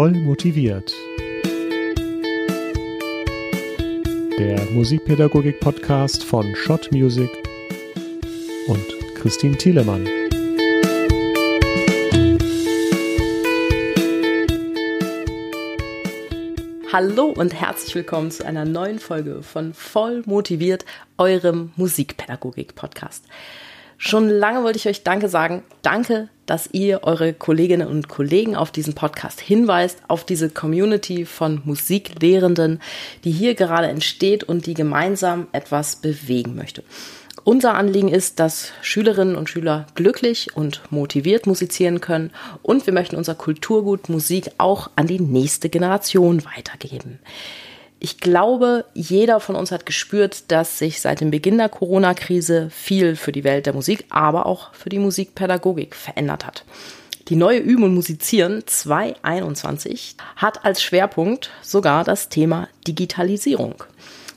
Voll motiviert. Der Musikpädagogik-Podcast von Schott Music und Christine Thielemann. Hallo und herzlich willkommen zu einer neuen Folge von Voll motiviert, eurem Musikpädagogik-Podcast. Schon lange wollte ich euch Danke sagen. Danke, dass ihr eure Kolleginnen und Kollegen auf diesen Podcast hinweist, auf diese Community von Musiklehrenden, die hier gerade entsteht und die gemeinsam etwas bewegen möchte. Unser Anliegen ist, dass Schülerinnen und Schüler glücklich und motiviert musizieren können und wir möchten unser Kulturgut Musik auch an die nächste Generation weitergeben. Ich glaube, jeder von uns hat gespürt, dass sich seit dem Beginn der Corona-Krise viel für die Welt der Musik, aber auch für die Musikpädagogik verändert hat. Die neue Üben und Musizieren 2021 hat als Schwerpunkt sogar das Thema Digitalisierung.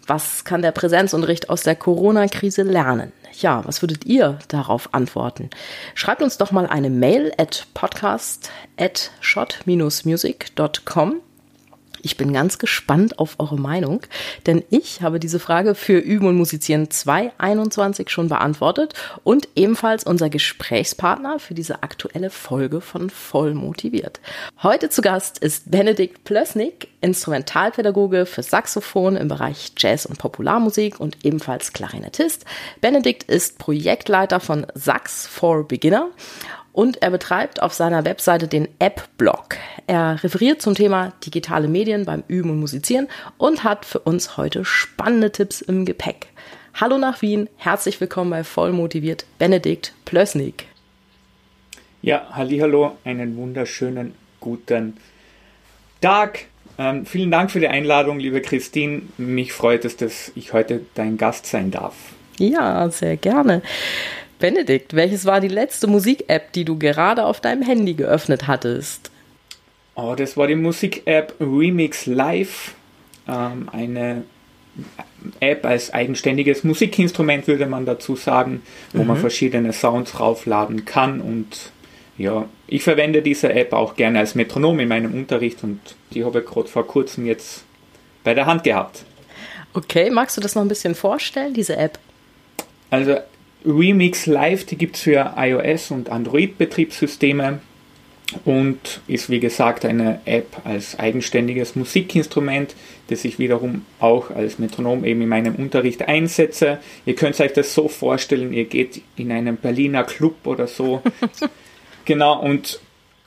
Was kann der Präsenzunterricht aus der Corona-Krise lernen? Ja, was würdet ihr darauf antworten? Schreibt uns doch mal eine Mail at podcast at shot-music.com ich bin ganz gespannt auf eure Meinung, denn ich habe diese Frage für Üben und Musizieren 2021 schon beantwortet und ebenfalls unser Gesprächspartner für diese aktuelle Folge von Voll motiviert. Heute zu Gast ist Benedikt Plössnick, Instrumentalpädagoge für Saxophon im Bereich Jazz und Popularmusik und ebenfalls Klarinettist. Benedikt ist Projektleiter von Sax for Beginner und er betreibt auf seiner Webseite den App-Blog. Er referiert zum Thema digitale Medien beim Üben und Musizieren und hat für uns heute spannende Tipps im Gepäck. Hallo nach Wien, herzlich willkommen bei Vollmotiviert Benedikt Plössnig. Ja, hallo, einen wunderschönen guten Tag. Ähm, vielen Dank für die Einladung, liebe Christine. Mich freut es, dass ich heute dein Gast sein darf. Ja, sehr gerne. Benedikt, welches war die letzte Musik-App, die du gerade auf deinem Handy geöffnet hattest? Oh, das war die Musik-App Remix Live. Ähm, eine App als eigenständiges Musikinstrument, würde man dazu sagen, wo mhm. man verschiedene Sounds raufladen kann. Und ja, ich verwende diese App auch gerne als Metronom in meinem Unterricht und die habe ich gerade vor kurzem jetzt bei der Hand gehabt. Okay, magst du das noch ein bisschen vorstellen, diese App? Also Remix Live, die gibt es für iOS und Android-Betriebssysteme und ist wie gesagt eine App als eigenständiges Musikinstrument, das ich wiederum auch als Metronom eben in meinem Unterricht einsetze. Ihr könnt euch das so vorstellen, ihr geht in einen Berliner Club oder so. genau, und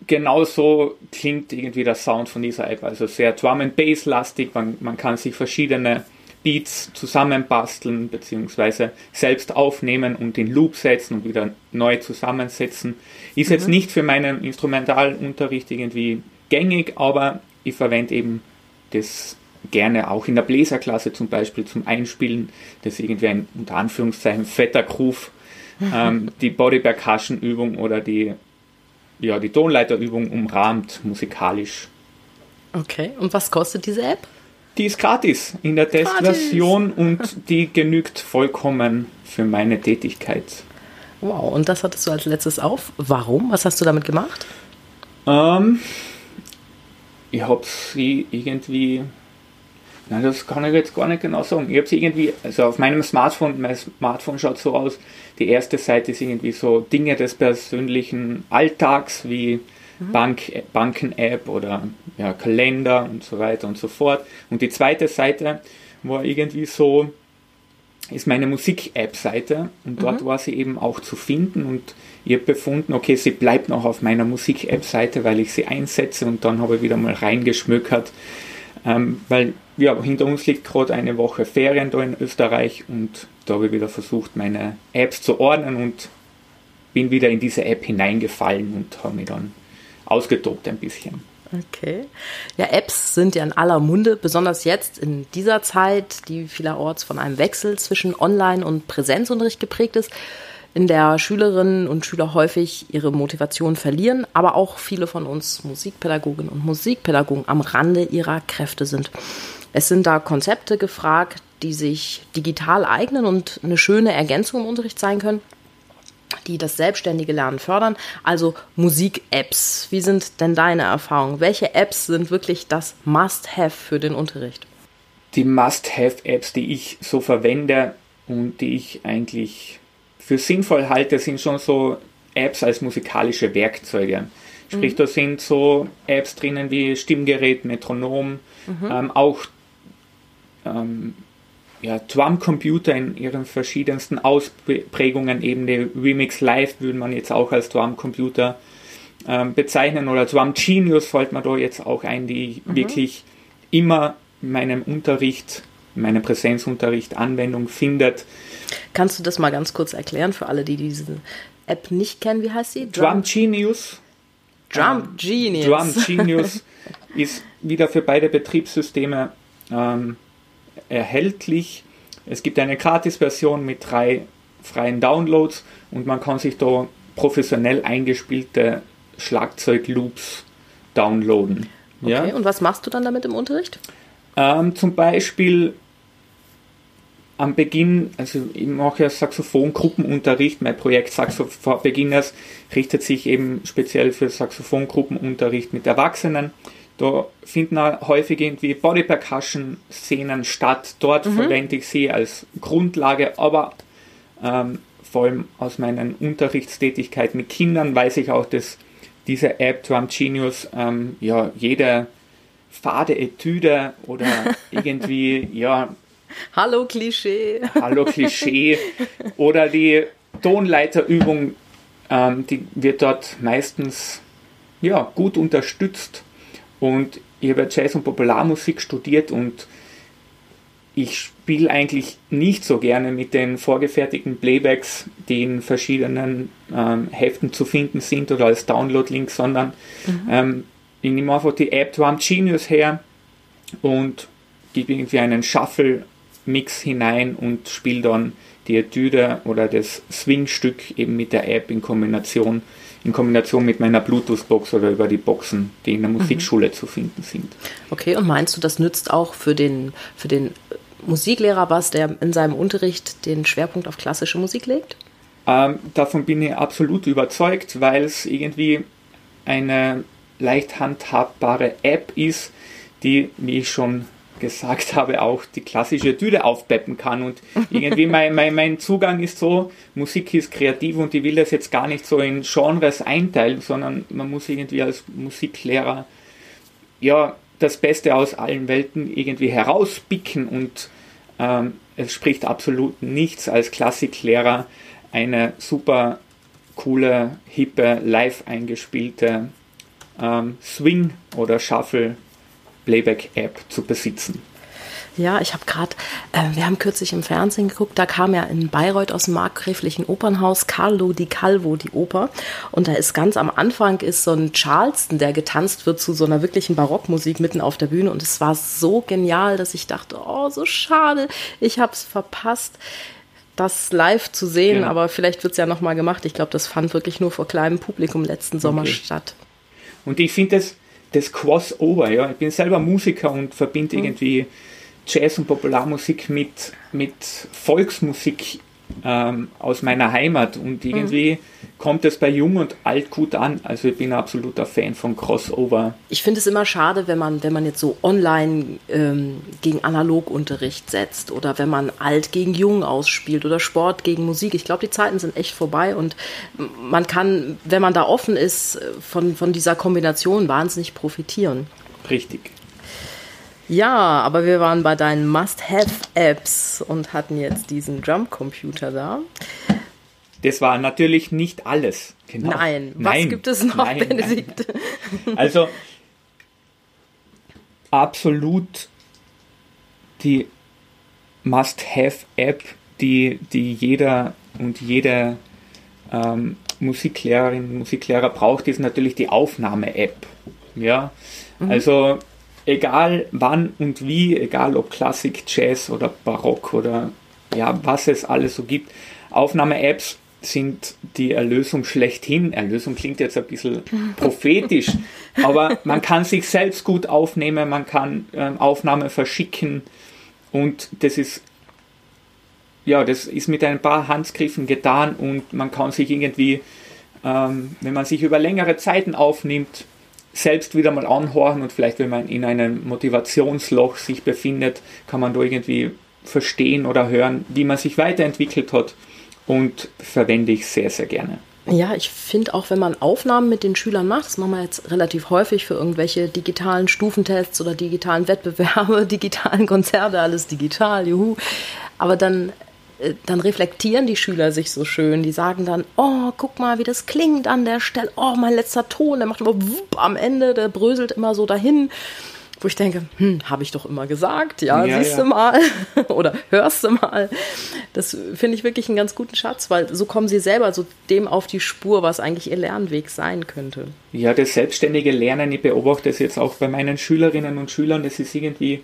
genau so klingt irgendwie der Sound von dieser App. Also sehr Drum and Bass lastig, man, man kann sich verschiedene Beats zusammenbasteln bzw. selbst aufnehmen und in Loop setzen und wieder neu zusammensetzen. Ist mhm. jetzt nicht für meinen Instrumentalunterricht irgendwie gängig, aber ich verwende eben das gerne auch in der Bläserklasse zum Beispiel zum Einspielen, das irgendwie ein unter Anführungszeichen fetter Groove, ähm, die Body Percussion Übung oder die, ja, die Tonleiterübung umrahmt musikalisch. Okay, und was kostet diese App? Die ist gratis in der Testversion und die genügt vollkommen für meine Tätigkeit. Wow, und das hattest du als letztes auf. Warum? Was hast du damit gemacht? Ähm, ich habe sie irgendwie. Nein, das kann ich jetzt gar nicht genau sagen. Ich habe sie irgendwie, also auf meinem Smartphone, mein Smartphone schaut so aus, die erste Seite ist irgendwie so Dinge des persönlichen Alltags wie. Bank, Banken-App oder ja, Kalender und so weiter und so fort. Und die zweite Seite war irgendwie so, ist meine Musik-App-Seite. Und dort mhm. war sie eben auch zu finden. Und ich habe befunden, okay, sie bleibt noch auf meiner Musik-App-Seite, weil ich sie einsetze. Und dann habe ich wieder mal reingeschmökert, ähm, weil ja, hinter uns liegt gerade eine Woche Ferien da in Österreich. Und da habe ich wieder versucht, meine Apps zu ordnen. Und bin wieder in diese App hineingefallen und habe mich dann ausgetobt ein bisschen. Okay. Ja, Apps sind ja in aller Munde, besonders jetzt in dieser Zeit, die vielerorts von einem Wechsel zwischen Online- und Präsenzunterricht geprägt ist, in der Schülerinnen und Schüler häufig ihre Motivation verlieren, aber auch viele von uns Musikpädagoginnen und Musikpädagogen am Rande ihrer Kräfte sind. Es sind da Konzepte gefragt, die sich digital eignen und eine schöne Ergänzung im Unterricht sein können. Die das selbstständige Lernen fördern, also Musik-Apps. Wie sind denn deine Erfahrungen? Welche Apps sind wirklich das Must-Have für den Unterricht? Die Must-Have-Apps, die ich so verwende und die ich eigentlich für sinnvoll halte, sind schon so Apps als musikalische Werkzeuge. Sprich, mhm. da sind so Apps drinnen wie Stimmgerät, Metronom, mhm. ähm, auch ähm, ja, Drumcomputer in ihren verschiedensten Ausprägungen, eben die Remix Live würde man jetzt auch als Drumcomputer ähm, bezeichnen oder Drum Genius fällt mir da jetzt auch ein, die mhm. wirklich immer in meinem Unterricht, in meinem Präsenzunterricht Anwendung findet. Kannst du das mal ganz kurz erklären für alle, die diese App nicht kennen? Wie heißt sie? Drum, Drum Genius. Drum Genius. Drum Genius ist wieder für beide Betriebssysteme ähm, erhältlich. Es gibt eine Gratis-Version mit drei freien Downloads und man kann sich da professionell eingespielte Schlagzeugloops downloaden. Okay, ja? und was machst du dann damit im Unterricht? Ähm, zum Beispiel am Beginn, also ich mache ja Saxophongruppenunterricht, mein Projekt Saxophon Beginners richtet sich eben speziell für Saxophongruppenunterricht mit Erwachsenen. Da finden häufig irgendwie Body Percussion Szenen statt. Dort mhm. verwende ich sie als Grundlage, aber ähm, vor allem aus meinen Unterrichtstätigkeiten mit Kindern weiß ich auch, dass diese App Drum Genius ähm, ja jede fade Etüde oder irgendwie ja Hallo Klischee. Hallo Klischee oder die Tonleiterübung, ähm, die wird dort meistens ja gut unterstützt und ich habe Jazz und Popularmusik studiert und ich spiele eigentlich nicht so gerne mit den vorgefertigten Playbacks, die in verschiedenen ähm, Heften zu finden sind oder als Download-Link, sondern mhm. ähm, ich nehme einfach die App Drum Genius her und gebe irgendwie einen Shuffle-Mix hinein und spiele dann die Etüde oder das Swing-Stück eben mit der App in Kombination in Kombination mit meiner Bluetooth-Box oder über die Boxen, die in der mhm. Musikschule mhm. zu finden sind. Okay, und meinst du, das nützt auch für den, für den Musiklehrer was, der in seinem Unterricht den Schwerpunkt auf klassische Musik legt? Ähm, davon bin ich absolut überzeugt, weil es irgendwie eine leicht handhabbare App ist, die, wie ich schon gesagt habe, auch die klassische Tüte aufpeppen kann. Und irgendwie mein, mein, mein Zugang ist so, Musik ist kreativ und ich will das jetzt gar nicht so in Genres einteilen, sondern man muss irgendwie als Musiklehrer ja das Beste aus allen Welten irgendwie herauspicken und ähm, es spricht absolut nichts als Klassiklehrer eine super coole, hippe, live eingespielte ähm, Swing oder Shuffle Playback-App zu besitzen. Ja, ich habe gerade, äh, wir haben kürzlich im Fernsehen geguckt, da kam ja in Bayreuth aus dem markgräflichen Opernhaus Carlo di Calvo die Oper und da ist ganz am Anfang ist so ein Charleston, der getanzt wird zu so einer wirklichen Barockmusik mitten auf der Bühne und es war so genial, dass ich dachte, oh, so schade, ich habe es verpasst das live zu sehen, ja. aber vielleicht wird es ja nochmal gemacht. Ich glaube, das fand wirklich nur vor kleinem Publikum letzten Sommer okay. statt. Und ich finde das, das Crossover, ja. Ich bin selber Musiker und verbinde mhm. irgendwie Jazz und Popularmusik mit, mit Volksmusik ähm, aus meiner Heimat und mhm. irgendwie mhm. Kommt es bei Jung und Alt gut an. Also ich bin ein absoluter Fan von Crossover. Ich finde es immer schade, wenn man, wenn man jetzt so online ähm, gegen Analogunterricht setzt oder wenn man Alt gegen Jung ausspielt oder Sport gegen Musik. Ich glaube, die Zeiten sind echt vorbei und man kann, wenn man da offen ist, von, von dieser Kombination wahnsinnig profitieren. Richtig. Ja, aber wir waren bei deinen Must-Have-Apps und hatten jetzt diesen Drumcomputer da. Das war natürlich nicht alles. Genau. Nein, was nein, gibt es noch, nein, Benedikt? Nein. Also absolut die Must-Have-App, die, die jeder und jede ähm, Musiklehrerin, Musiklehrer braucht, ist natürlich die Aufnahme-App. Ja, mhm. also egal wann und wie, egal ob Klassik, Jazz oder Barock oder ja, was es alles so gibt, Aufnahme-Apps sind die Erlösung schlechthin. Erlösung klingt jetzt ein bisschen prophetisch, aber man kann sich selbst gut aufnehmen, man kann ähm, Aufnahme verschicken und das ist ja, das ist mit ein paar Handgriffen getan und man kann sich irgendwie, ähm, wenn man sich über längere Zeiten aufnimmt, selbst wieder mal anhören und vielleicht, wenn man in einem Motivationsloch sich befindet, kann man da irgendwie verstehen oder hören, wie man sich weiterentwickelt hat und verwende ich sehr, sehr gerne. Ja, ich finde auch, wenn man Aufnahmen mit den Schülern macht, das machen wir jetzt relativ häufig für irgendwelche digitalen Stufentests oder digitalen Wettbewerbe, digitalen Konzerte, alles digital, juhu. Aber dann äh, dann reflektieren die Schüler sich so schön. Die sagen dann, oh, guck mal, wie das klingt an der Stelle. Oh, mein letzter Ton, der macht immer wupp am Ende, der bröselt immer so dahin. Wo ich denke, hm, habe ich doch immer gesagt, ja, ja siehst ja. du mal oder hörst du mal. Das finde ich wirklich einen ganz guten Schatz, weil so kommen sie selber so dem auf die Spur, was eigentlich ihr Lernweg sein könnte. Ja, das selbstständige Lernen, ich beobachte es jetzt auch bei meinen Schülerinnen und Schülern, das ist irgendwie,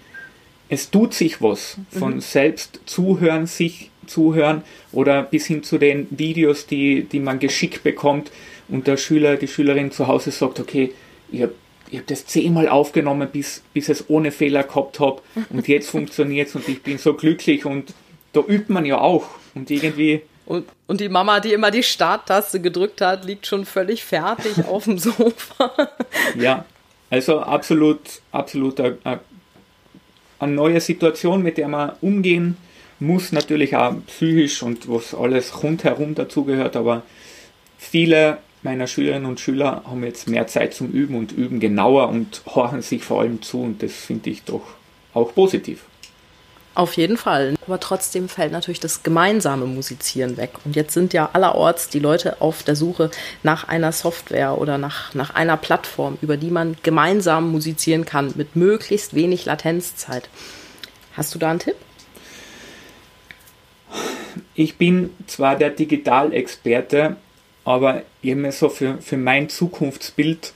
es tut sich was von mhm. selbst zuhören, sich zuhören oder bis hin zu den Videos, die, die man geschickt bekommt und der Schüler, die Schülerin zu Hause sagt, okay, ich habe ich hab das zehnmal aufgenommen, bis, bis es ohne Fehler gehabt habe und jetzt funktioniert es und ich bin so glücklich und da übt man ja auch und irgendwie... Und, und die Mama, die immer die Starttaste gedrückt hat, liegt schon völlig fertig auf dem Sofa. Ja, also absolut, absolut eine, eine neue Situation, mit der man umgehen muss natürlich auch psychisch und was alles rundherum dazugehört, aber viele meiner Schülerinnen und Schüler haben jetzt mehr Zeit zum Üben und üben genauer und horchen sich vor allem zu und das finde ich doch auch positiv. Auf jeden Fall. Aber trotzdem fällt natürlich das gemeinsame Musizieren weg. Und jetzt sind ja allerorts die Leute auf der Suche nach einer Software oder nach, nach einer Plattform, über die man gemeinsam musizieren kann, mit möglichst wenig Latenzzeit. Hast du da einen Tipp? ich bin zwar der Digitalexperte, aber immer so für, für mein Zukunftsbild,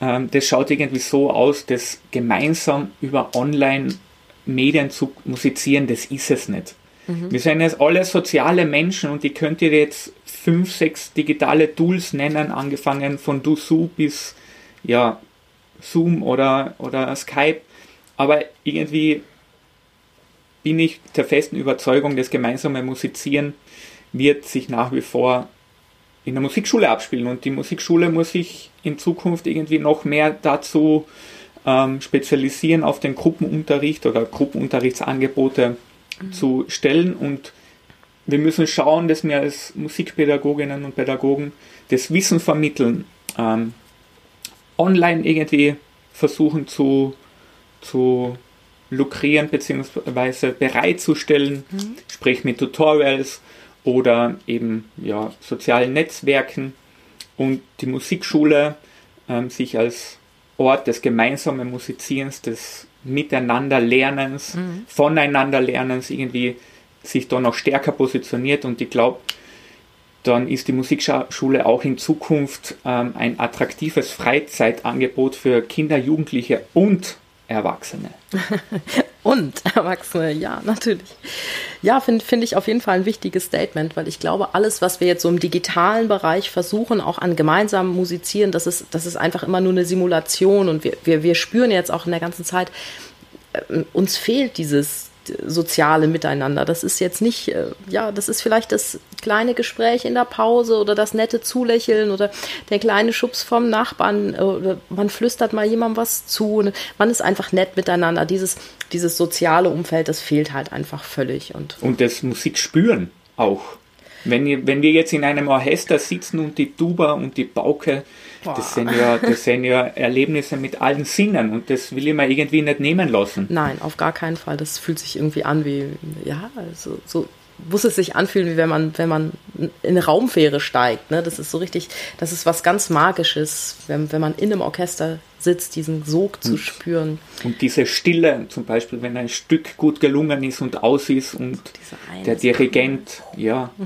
ähm, das schaut irgendwie so aus, dass gemeinsam über Online-Medien zu musizieren, das ist es nicht. Mhm. Wir sind jetzt alle soziale Menschen und ich könnte jetzt fünf, sechs digitale Tools nennen, angefangen von Dusu bis ja, Zoom oder, oder Skype, aber irgendwie bin ich der festen Überzeugung, das gemeinsame Musizieren wird sich nach wie vor in der Musikschule abspielen und die Musikschule muss sich in Zukunft irgendwie noch mehr dazu ähm, spezialisieren, auf den Gruppenunterricht oder Gruppenunterrichtsangebote mhm. zu stellen und wir müssen schauen, dass wir als Musikpädagoginnen und Pädagogen das Wissen vermitteln, ähm, online irgendwie versuchen zu, zu lukrieren bzw. bereitzustellen, mhm. sprich mit Tutorials oder eben ja, sozialen Netzwerken und die Musikschule ähm, sich als Ort des gemeinsamen Musizierens, des Miteinanderlernens, mhm. Voneinanderlernens irgendwie sich da noch stärker positioniert und ich glaube, dann ist die Musikschule auch in Zukunft ähm, ein attraktives Freizeitangebot für Kinder, Jugendliche und Erwachsene. Und Erwachsene, ja, natürlich. Ja, finde find ich auf jeden Fall ein wichtiges Statement, weil ich glaube, alles, was wir jetzt so im digitalen Bereich versuchen, auch an gemeinsamen Musizieren, das ist, das ist einfach immer nur eine Simulation und wir, wir, wir spüren jetzt auch in der ganzen Zeit, äh, uns fehlt dieses, soziale Miteinander. Das ist jetzt nicht, äh, ja, das ist vielleicht das kleine Gespräch in der Pause oder das nette Zulächeln oder der kleine Schubs vom Nachbarn äh, oder man flüstert mal jemandem was zu. Man ist einfach nett miteinander. Dieses, dieses soziale Umfeld, das fehlt halt einfach völlig. Und, und das Musik spüren auch. Wenn, wenn wir jetzt in einem Orchester sitzen und die Tuba und die Pauke das sind, ja, das sind ja Erlebnisse mit allen Sinnen und das will ich mir irgendwie nicht nehmen lassen. Nein, auf gar keinen Fall. Das fühlt sich irgendwie an wie, ja, also, so muss es sich anfühlen, wie wenn man, wenn man in eine Raumfähre steigt. Ne? Das ist so richtig, das ist was ganz Magisches, wenn, wenn man in einem Orchester sitzt, diesen Sog zu und, spüren. Und diese Stille, zum Beispiel, wenn ein Stück gut gelungen ist und aus ist und der Dirigent, ja.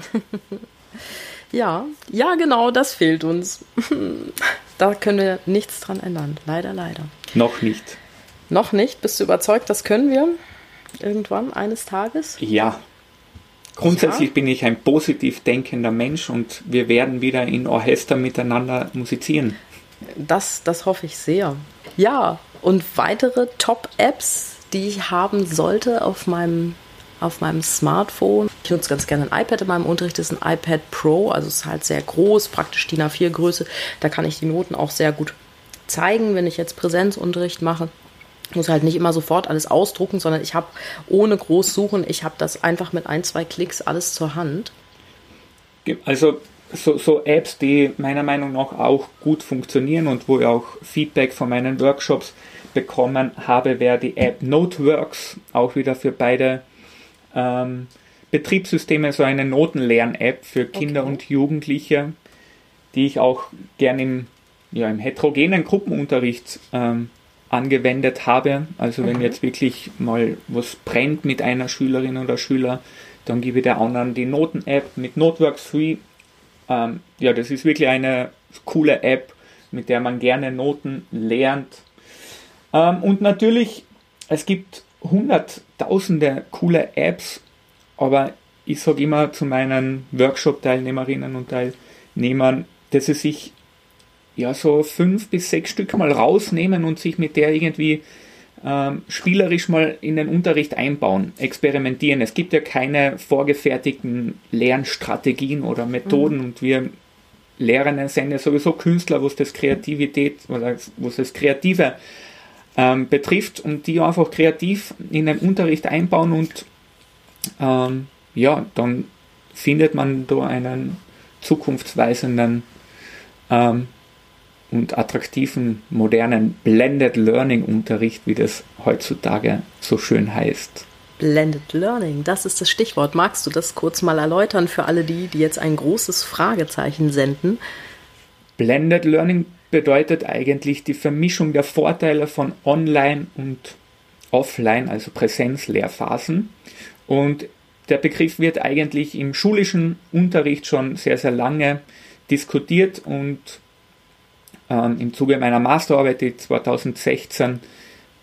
Ja, ja, genau, das fehlt uns. da können wir nichts dran ändern. Leider, leider. Noch nicht. Noch nicht? Bist du überzeugt, das können wir irgendwann eines Tages? Ja. Grundsätzlich ja. bin ich ein positiv denkender Mensch und wir werden wieder in Orchester miteinander musizieren. Das, das hoffe ich sehr. Ja, und weitere Top-Apps, die ich haben sollte auf meinem auf meinem Smartphone. nutze ganz gerne ein iPad in meinem Unterricht. Das ist ein iPad Pro, also es ist halt sehr groß, praktisch DIN A4 Größe. Da kann ich die Noten auch sehr gut zeigen, wenn ich jetzt Präsenzunterricht mache. Ich muss halt nicht immer sofort alles ausdrucken, sondern ich habe ohne groß suchen, ich habe das einfach mit ein, zwei Klicks alles zur Hand. Also so, so, Apps, die meiner Meinung nach auch gut funktionieren und wo ich auch Feedback von meinen Workshops bekommen habe, wäre die App Noteworks, auch wieder für beide ähm, Betriebssysteme, so eine Notenlern-App für Kinder okay. und Jugendliche, die ich auch gerne im, ja, im heterogenen Gruppenunterricht ähm, angewendet habe. Also wenn mhm. jetzt wirklich mal was brennt mit einer Schülerin oder Schüler, dann gebe ich der anderen die Noten-App mit Noteworks Free. Ähm, ja, das ist wirklich eine coole App, mit der man gerne Noten lernt. Ähm, und natürlich, es gibt hunderttausende coole Apps, aber ich sage immer zu meinen Workshop-Teilnehmerinnen und Teilnehmern, dass sie sich ja so fünf bis sechs Stück mal rausnehmen und sich mit der irgendwie ähm, spielerisch mal in den Unterricht einbauen, experimentieren. Es gibt ja keine vorgefertigten Lernstrategien oder Methoden mhm. und wir Lehrerinnen sind ja sowieso Künstler, was das Kreativität oder was das Kreative ähm, betrifft und die einfach kreativ in den Unterricht einbauen und ähm, ja, dann findet man da einen zukunftsweisenden ähm, und attraktiven, modernen Blended Learning Unterricht, wie das heutzutage so schön heißt. Blended Learning, das ist das Stichwort. Magst du das kurz mal erläutern für alle die, die jetzt ein großes Fragezeichen senden? Blended Learning bedeutet eigentlich die Vermischung der Vorteile von Online und Offline, also Präsenzlehrphasen. Und der Begriff wird eigentlich im schulischen Unterricht schon sehr, sehr lange diskutiert und ähm, im Zuge meiner Masterarbeit, die 2016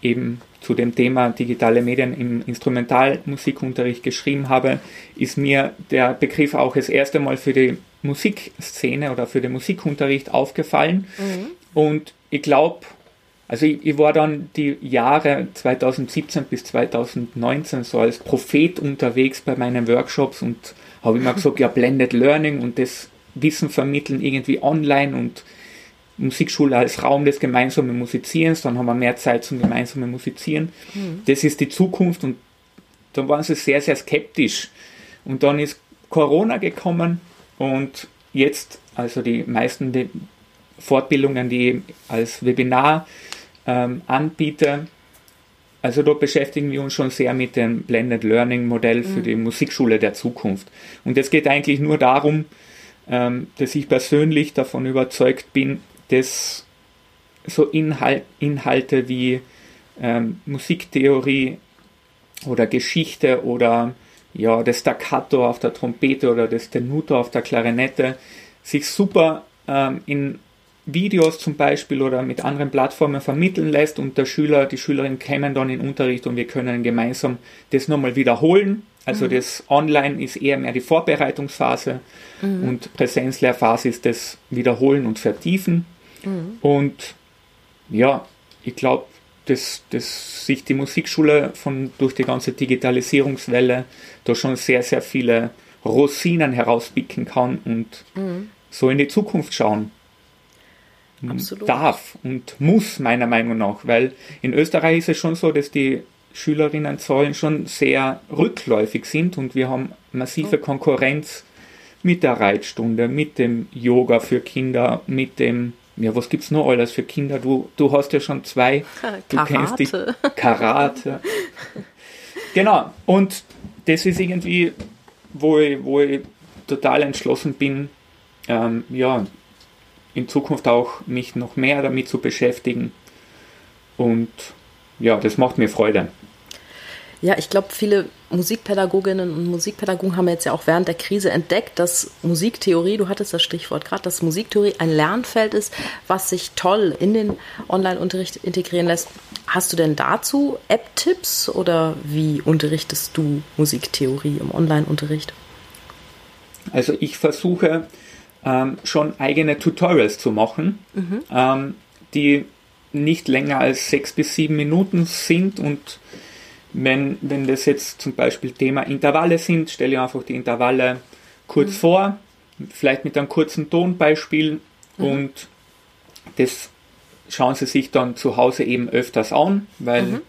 eben zu dem Thema digitale Medien im Instrumentalmusikunterricht geschrieben habe, ist mir der Begriff auch das erste Mal für die Musikszene oder für den Musikunterricht aufgefallen. Mhm. Und ich glaube, also ich, ich, war dann die Jahre 2017 bis 2019 so als Prophet unterwegs bei meinen Workshops und habe immer gesagt, ja, Blended Learning und das Wissen vermitteln irgendwie online und Musikschule als Raum des gemeinsamen Musizierens, dann haben wir mehr Zeit zum gemeinsamen Musizieren. Mhm. Das ist die Zukunft und dann waren sie sehr, sehr skeptisch. Und dann ist Corona gekommen und jetzt, also die meisten die Fortbildungen, die ich als Webinar ähm, anbiete, also da beschäftigen wir uns schon sehr mit dem Blended Learning Modell für mhm. die Musikschule der Zukunft. Und es geht eigentlich nur darum, ähm, dass ich persönlich davon überzeugt bin, dass so Inhalt, Inhalte wie ähm, Musiktheorie oder Geschichte oder ja, das Staccato auf der Trompete oder das Tenuto auf der Klarinette sich super ähm, in Videos zum Beispiel oder mit anderen Plattformen vermitteln lässt und der Schüler, die Schülerin kämen dann in Unterricht und wir können gemeinsam das nochmal wiederholen. Also mhm. das Online ist eher mehr die Vorbereitungsphase mhm. und Präsenzlehrphase ist das Wiederholen und Vertiefen. Mhm. Und ja, ich glaube, dass, dass sich die Musikschule von, durch die ganze Digitalisierungswelle da schon sehr, sehr viele Rosinen herauspicken kann und mhm. so in die Zukunft schauen Absolut. darf und muss, meiner Meinung nach. Weil in Österreich ist es schon so, dass die Schülerinnenzahlen schon sehr rückläufig sind und wir haben massive oh. Konkurrenz mit der Reitstunde, mit dem Yoga für Kinder, mit dem ja, was gibt's noch alles für Kinder? Du, du hast ja schon zwei. Du Karate. kennst dich. Karate. genau. Und das ist irgendwie, wo ich, wo ich total entschlossen bin, ähm, ja, in Zukunft auch mich noch mehr damit zu beschäftigen. Und ja, das macht mir Freude. Ja, ich glaube, viele Musikpädagoginnen und Musikpädagogen haben jetzt ja auch während der Krise entdeckt, dass Musiktheorie, du hattest das Stichwort gerade, dass Musiktheorie ein Lernfeld ist, was sich toll in den Online-Unterricht integrieren lässt. Hast du denn dazu App-Tipps oder wie unterrichtest du Musiktheorie im Online-Unterricht? Also ich versuche ähm, schon eigene Tutorials zu machen, mhm. ähm, die nicht länger als sechs bis sieben Minuten sind und Wenn, wenn das jetzt zum Beispiel Thema Intervalle sind, stelle ich einfach die Intervalle kurz mhm. vor, vielleicht mit einem kurzen Tonbeispiel mhm. und das schauen Sie sich dann zu Hause eben öfters an, weil mhm.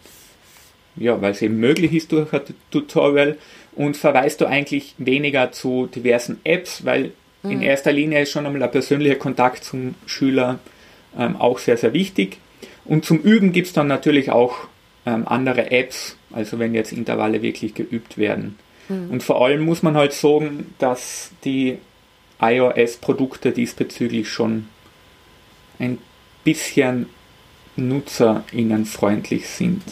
ja, weil es eben möglich ist durch ein Tutorial und verweist du eigentlich weniger zu diversen Apps, weil mhm. in erster Linie ist schon einmal ein persönlicher Kontakt zum Schüler ähm, auch sehr, sehr wichtig. Und zum Üben gibt es dann natürlich auch ähm, andere Apps, also wenn jetzt Intervalle wirklich geübt werden. Mhm. Und vor allem muss man halt sagen, dass die iOS-Produkte diesbezüglich schon ein bisschen nutzerinnenfreundlich sind.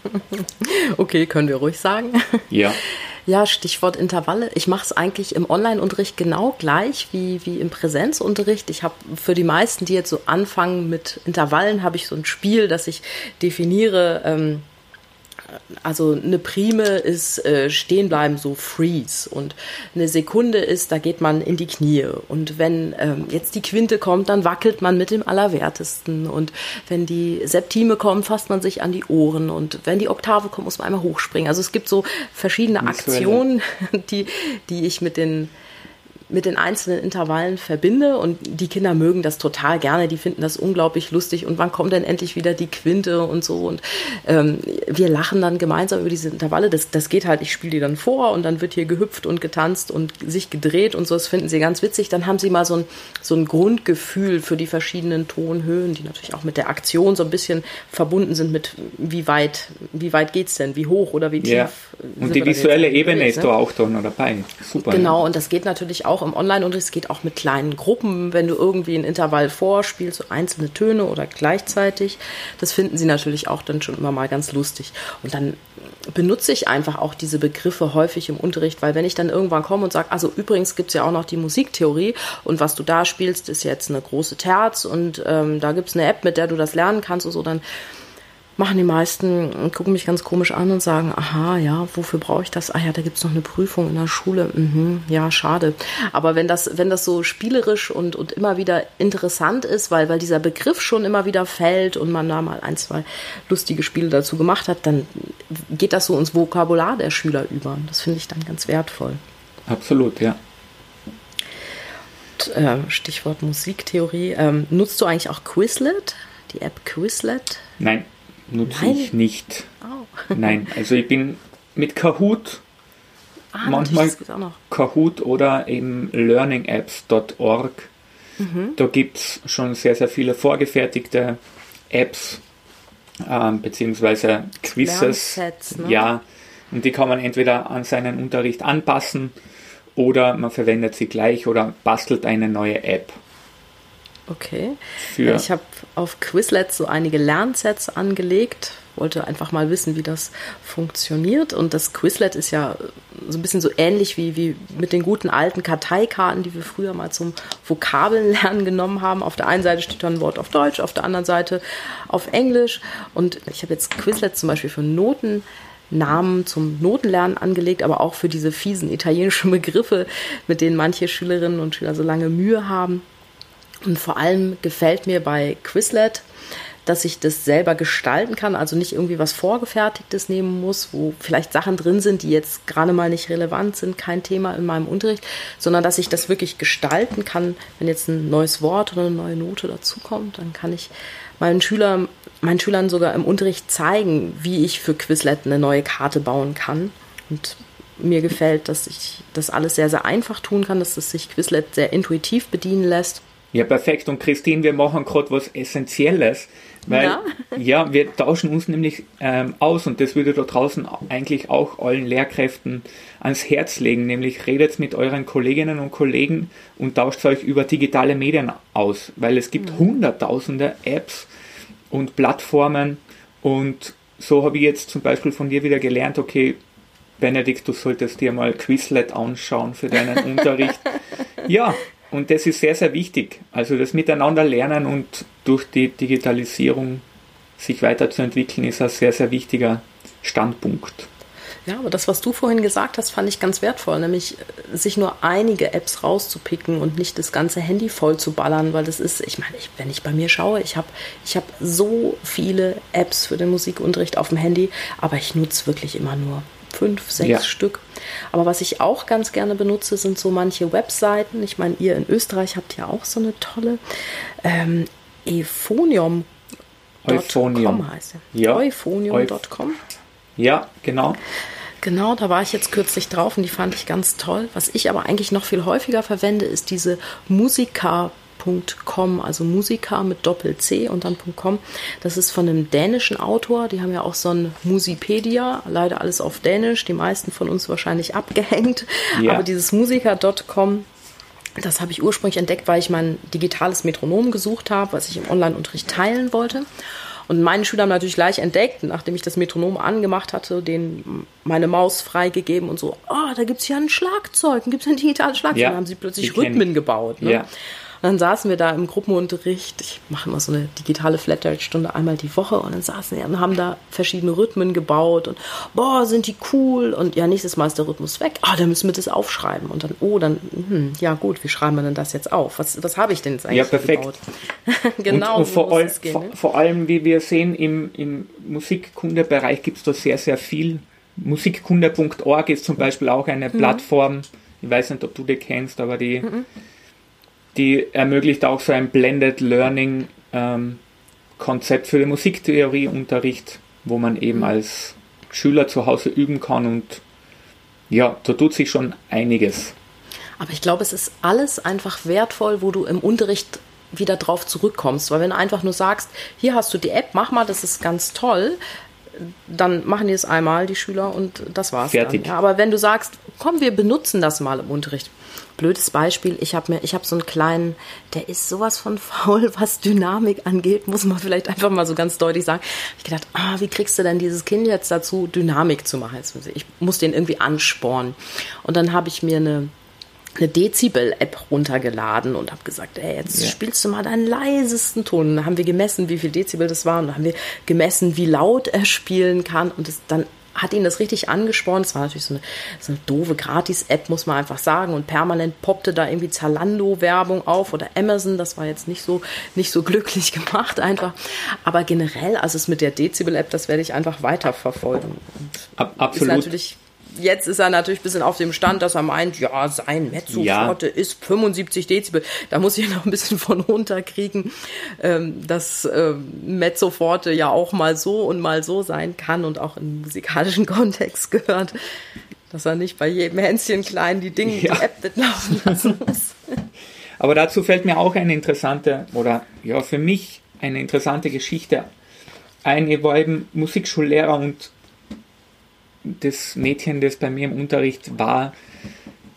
okay, können wir ruhig sagen. Ja. Ja, Stichwort Intervalle. Ich mache es eigentlich im Online-Unterricht genau gleich wie, wie im Präsenzunterricht. Ich habe für die meisten, die jetzt so anfangen mit Intervallen, habe ich so ein Spiel, das ich definiere. Ähm, also eine Prime ist äh, stehen bleiben, so freeze. Und eine Sekunde ist, da geht man in die Knie. Und wenn ähm, jetzt die Quinte kommt, dann wackelt man mit dem Allerwertesten. Und wenn die Septime kommt, fasst man sich an die Ohren. Und wenn die Oktave kommt, muss man einmal hochspringen. Also es gibt so verschiedene Aktionen, die, die ich mit den mit den einzelnen Intervallen verbinde und die Kinder mögen das total gerne, die finden das unglaublich lustig und wann kommt denn endlich wieder die Quinte und so und ähm, wir lachen dann gemeinsam über diese Intervalle, das, das geht halt, ich spiele die dann vor und dann wird hier gehüpft und getanzt und sich gedreht und so, das finden sie ganz witzig, dann haben sie mal so ein, so ein Grundgefühl für die verschiedenen Tonhöhen, die natürlich auch mit der Aktion so ein bisschen verbunden sind mit wie weit, wie weit geht's denn, wie hoch oder wie tief. Ja. Und die visuelle Ebene ist ne? da auch da noch dabei, super. Genau, und das geht natürlich auch auch im Online-Unterricht, es geht auch mit kleinen Gruppen, wenn du irgendwie ein Intervall vorspielst, so einzelne Töne oder gleichzeitig. Das finden sie natürlich auch dann schon immer mal ganz lustig. Und dann benutze ich einfach auch diese Begriffe häufig im Unterricht, weil wenn ich dann irgendwann komme und sage, also übrigens gibt es ja auch noch die Musiktheorie und was du da spielst, ist jetzt eine große Terz und ähm, da gibt es eine App, mit der du das lernen kannst und so, dann machen die meisten, gucken mich ganz komisch an und sagen, aha, ja, wofür brauche ich das? Ah ja, da gibt es noch eine Prüfung in der Schule. Mhm, ja, schade. Aber wenn das, wenn das so spielerisch und, und immer wieder interessant ist, weil, weil dieser Begriff schon immer wieder fällt und man da mal ein, zwei lustige Spiele dazu gemacht hat, dann geht das so ins Vokabular der Schüler über. Das finde ich dann ganz wertvoll. Absolut, ja. Und, äh, Stichwort Musiktheorie. Ähm, nutzt du eigentlich auch Quizlet? Die App Quizlet? Nein nutze Nein. ich nicht. Oh. Nein, also ich bin mit Kahoot ah, manchmal Kahoot oder eben learningapps.org. Mhm. Da gibt es schon sehr, sehr viele vorgefertigte Apps ähm, beziehungsweise Quizzes. Ne? Ja, und die kann man entweder an seinen Unterricht anpassen oder man verwendet sie gleich oder bastelt eine neue App. Okay. Ja, ich habe auf Quizlet so einige Lernsets angelegt, wollte einfach mal wissen, wie das funktioniert. Und das Quizlet ist ja so ein bisschen so ähnlich wie, wie mit den guten alten Karteikarten, die wir früher mal zum Vokabellernen genommen haben. Auf der einen Seite steht dann ein Wort auf Deutsch, auf der anderen Seite auf Englisch. Und ich habe jetzt Quizlet zum Beispiel für Noten. Namen zum Notenlernen angelegt, aber auch für diese fiesen italienischen Begriffe, mit denen manche Schülerinnen und Schüler so lange Mühe haben. Und vor allem gefällt mir bei Quizlet, dass ich das selber gestalten kann, also nicht irgendwie was Vorgefertigtes nehmen muss, wo vielleicht Sachen drin sind, die jetzt gerade mal nicht relevant sind, kein Thema in meinem Unterricht, sondern dass ich das wirklich gestalten kann. Wenn jetzt ein neues Wort oder eine neue Note dazukommt, dann kann ich meinen Schülern, meinen Schülern sogar im Unterricht zeigen, wie ich für Quizlet eine neue Karte bauen kann. Und mir gefällt, dass ich das alles sehr, sehr einfach tun kann, dass es sich Quizlet sehr intuitiv bedienen lässt ja, perfekt. Und Christine, wir machen gerade was Essentielles, weil ja, ja wir tauschen uns nämlich ähm, aus und das würde da draußen eigentlich auch allen Lehrkräften ans Herz legen, nämlich redet mit euren Kolleginnen und Kollegen und tauscht euch über digitale Medien aus, weil es gibt mhm. hunderttausende Apps und Plattformen und so habe ich jetzt zum Beispiel von dir wieder gelernt, okay, Benedikt, du solltest dir mal Quizlet anschauen für deinen Unterricht. Ja, und das ist sehr, sehr wichtig. Also das Miteinander lernen und durch die Digitalisierung sich weiterzuentwickeln, ist ein sehr, sehr wichtiger Standpunkt. Ja, aber das, was du vorhin gesagt hast, fand ich ganz wertvoll, nämlich sich nur einige Apps rauszupicken und nicht das ganze Handy voll zu ballern, weil das ist, ich meine, ich, wenn ich bei mir schaue, ich habe ich hab so viele Apps für den Musikunterricht auf dem Handy, aber ich nutze wirklich immer nur fünf, sechs ja. Stück. Aber was ich auch ganz gerne benutze, sind so manche Webseiten. Ich meine, ihr in Österreich habt ja auch so eine tolle ähm, Euphonium. Euphonium heißt er. Ja. Euphonium.com. Ja, genau. Genau, da war ich jetzt kürzlich drauf und die fand ich ganz toll. Was ich aber eigentlich noch viel häufiger verwende, ist diese Musika.com, also Musika mit Doppel-C und dann .com. Das ist von einem dänischen Autor. Die haben ja auch so ein Musipedia, leider alles auf Dänisch, die meisten von uns wahrscheinlich abgehängt. Ja. Aber dieses Musika.com, das habe ich ursprünglich entdeckt, weil ich mein digitales Metronom gesucht habe, was ich im Online-Unterricht teilen wollte. Und meine Schüler haben natürlich gleich entdeckt, nachdem ich das Metronom angemacht hatte, denen meine Maus freigegeben und so, oh, da gibt es ja ein Schlagzeug, da gibt es ein digitales Schlagzeug. Ja, dann haben sie plötzlich Rhythmen gebaut. Ne? Ja. Und dann saßen wir da im Gruppenunterricht. Ich mache immer so eine digitale Flatrate-Stunde einmal die Woche und dann saßen wir und haben da verschiedene Rhythmen gebaut und boah, sind die cool und ja, nächstes Mal ist der Rhythmus weg. Ah, dann müssen wir das aufschreiben und dann, oh, dann, hm, ja gut, wie schreiben wir denn das jetzt auf? Was, was habe ich denn jetzt eigentlich ja, perfekt. gebaut? genau, und, und vor, all, gehen, vor, ne? vor, allem, wie wir sehen, im, im Musikkundebereich gibt es da sehr, sehr viel. Musikkunde.org ist zum Beispiel auch eine mhm. Plattform, ich weiß nicht, ob du die kennst, aber die mhm die ermöglicht auch so ein Blended Learning ähm, Konzept für den Musiktheorieunterricht, wo man eben als Schüler zu Hause üben kann und ja, da tut sich schon einiges. Aber ich glaube, es ist alles einfach wertvoll, wo du im Unterricht wieder drauf zurückkommst. Weil wenn du einfach nur sagst, hier hast du die App, mach mal, das ist ganz toll, dann machen die es einmal, die Schüler, und das war's. Fertig. Dann. Ja, aber wenn du sagst, komm, wir benutzen das mal im Unterricht, blödes Beispiel, ich habe mir, ich habe so einen kleinen, der ist sowas von faul, was Dynamik angeht, muss man vielleicht einfach mal so ganz deutlich sagen. Ich gedacht, ah, wie kriegst du denn dieses Kind jetzt dazu, Dynamik zu machen? Ich muss den irgendwie anspornen. Und dann habe ich mir eine eine Dezibel-App runtergeladen und habe gesagt, ey, jetzt ja. spielst du mal deinen leisesten Ton. Und dann haben wir gemessen, wie viel Dezibel das war und dann haben wir gemessen, wie laut er spielen kann und das, dann hat ihn das richtig angespornt. Es war natürlich so eine, so eine doofe Gratis-App, muss man einfach sagen. Und permanent poppte da irgendwie Zalando-Werbung auf oder Amazon. Das war jetzt nicht so, nicht so glücklich gemacht einfach. Aber generell, also es mit der Dezibel-App, das werde ich einfach weiterverfolgen. Und Absolut. Ist natürlich jetzt ist er natürlich ein bisschen auf dem Stand, dass er meint, ja, sein Mezzoforte ja. ist 75 Dezibel. Da muss ich noch ein bisschen von runterkriegen, ähm, dass ähm, Mezzoforte ja auch mal so und mal so sein kann und auch im musikalischen Kontext gehört, dass er nicht bei jedem Hänschen klein die Dinge, ja. die App mitlaufen lassen muss. Aber dazu fällt mir auch eine interessante, oder ja, für mich eine interessante Geschichte ein. Ich war eben Musikschullehrer und das Mädchen, das bei mir im Unterricht war,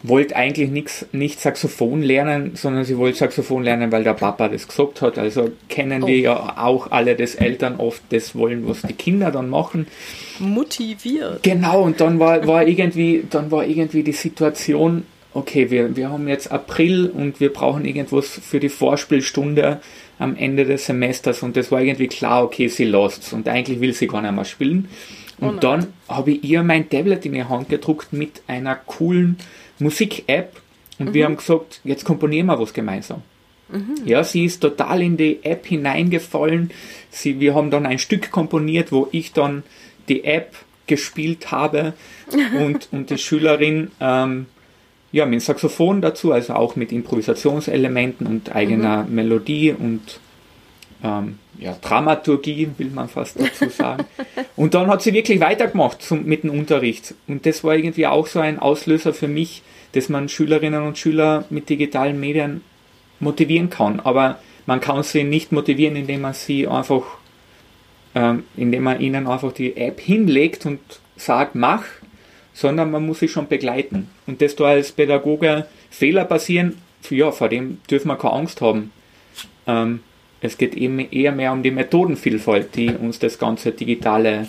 wollte eigentlich nix, nicht Saxophon lernen, sondern sie wollte Saxophon lernen, weil der Papa das gesagt hat. Also kennen oh. wir ja auch alle, dass Eltern oft das wollen, was die Kinder dann machen. Motiviert. Genau, und dann war, war, irgendwie, dann war irgendwie die Situation, okay, wir, wir haben jetzt April und wir brauchen irgendwas für die Vorspielstunde am Ende des Semesters und das war irgendwie klar, okay, sie lässt und eigentlich will sie gar nicht mehr spielen. Und oh dann habe ich ihr mein Tablet in die Hand gedruckt mit einer coolen Musik-App und mhm. wir haben gesagt, jetzt komponieren wir was gemeinsam. Mhm. Ja, sie ist total in die App hineingefallen. Sie, wir haben dann ein Stück komponiert, wo ich dann die App gespielt habe und, und die Schülerin ähm, ja, mit Saxophon dazu, also auch mit Improvisationselementen und eigener mhm. Melodie und ähm, ja, Dramaturgie, will man fast dazu sagen. und dann hat sie wirklich weitergemacht zum, mit dem Unterricht. Und das war irgendwie auch so ein Auslöser für mich, dass man Schülerinnen und Schüler mit digitalen Medien motivieren kann. Aber man kann sie nicht motivieren, indem man sie einfach, ähm, indem man ihnen einfach die App hinlegt und sagt, mach, sondern man muss sie schon begleiten. Und dass da als Pädagoge Fehler passieren, ja, vor dem dürfen wir keine Angst haben. Ähm, es geht eben eher mehr um die Methodenvielfalt, die uns das ganze digitale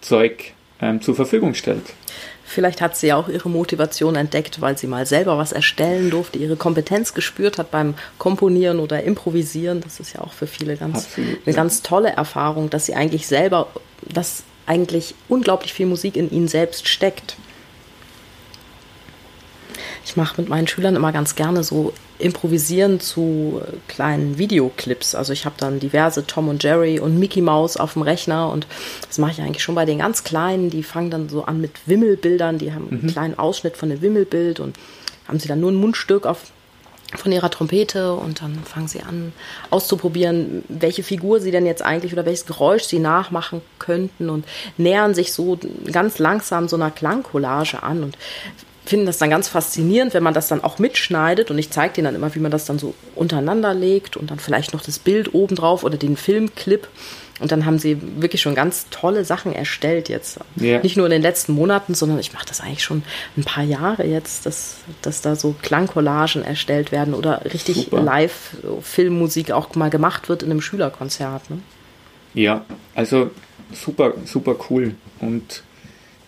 Zeug ähm, zur Verfügung stellt. Vielleicht hat sie ja auch ihre Motivation entdeckt, weil sie mal selber was erstellen durfte, ihre Kompetenz gespürt hat beim Komponieren oder Improvisieren. Das ist ja auch für viele ganz, Absolut, eine ja. ganz tolle Erfahrung, dass sie eigentlich selber das eigentlich unglaublich viel Musik in ihnen selbst steckt. Ich mache mit meinen Schülern immer ganz gerne so improvisieren zu kleinen Videoclips. Also ich habe dann diverse Tom und Jerry und Mickey Mouse auf dem Rechner und das mache ich eigentlich schon bei den ganz Kleinen. Die fangen dann so an mit Wimmelbildern. Die haben mhm. einen kleinen Ausschnitt von dem Wimmelbild und haben sie dann nur ein Mundstück auf von ihrer Trompete und dann fangen sie an auszuprobieren, welche Figur sie denn jetzt eigentlich oder welches Geräusch sie nachmachen könnten und nähern sich so ganz langsam so einer Klangcollage an und finden das dann ganz faszinierend, wenn man das dann auch mitschneidet und ich zeige denen dann immer, wie man das dann so untereinander legt und dann vielleicht noch das Bild obendrauf oder den Filmclip. Und dann haben sie wirklich schon ganz tolle Sachen erstellt jetzt. Yeah. Nicht nur in den letzten Monaten, sondern ich mache das eigentlich schon ein paar Jahre jetzt, dass, dass da so Klangcollagen erstellt werden oder richtig Live-Filmmusik auch mal gemacht wird in einem Schülerkonzert. Ne? Ja, also super, super cool. Und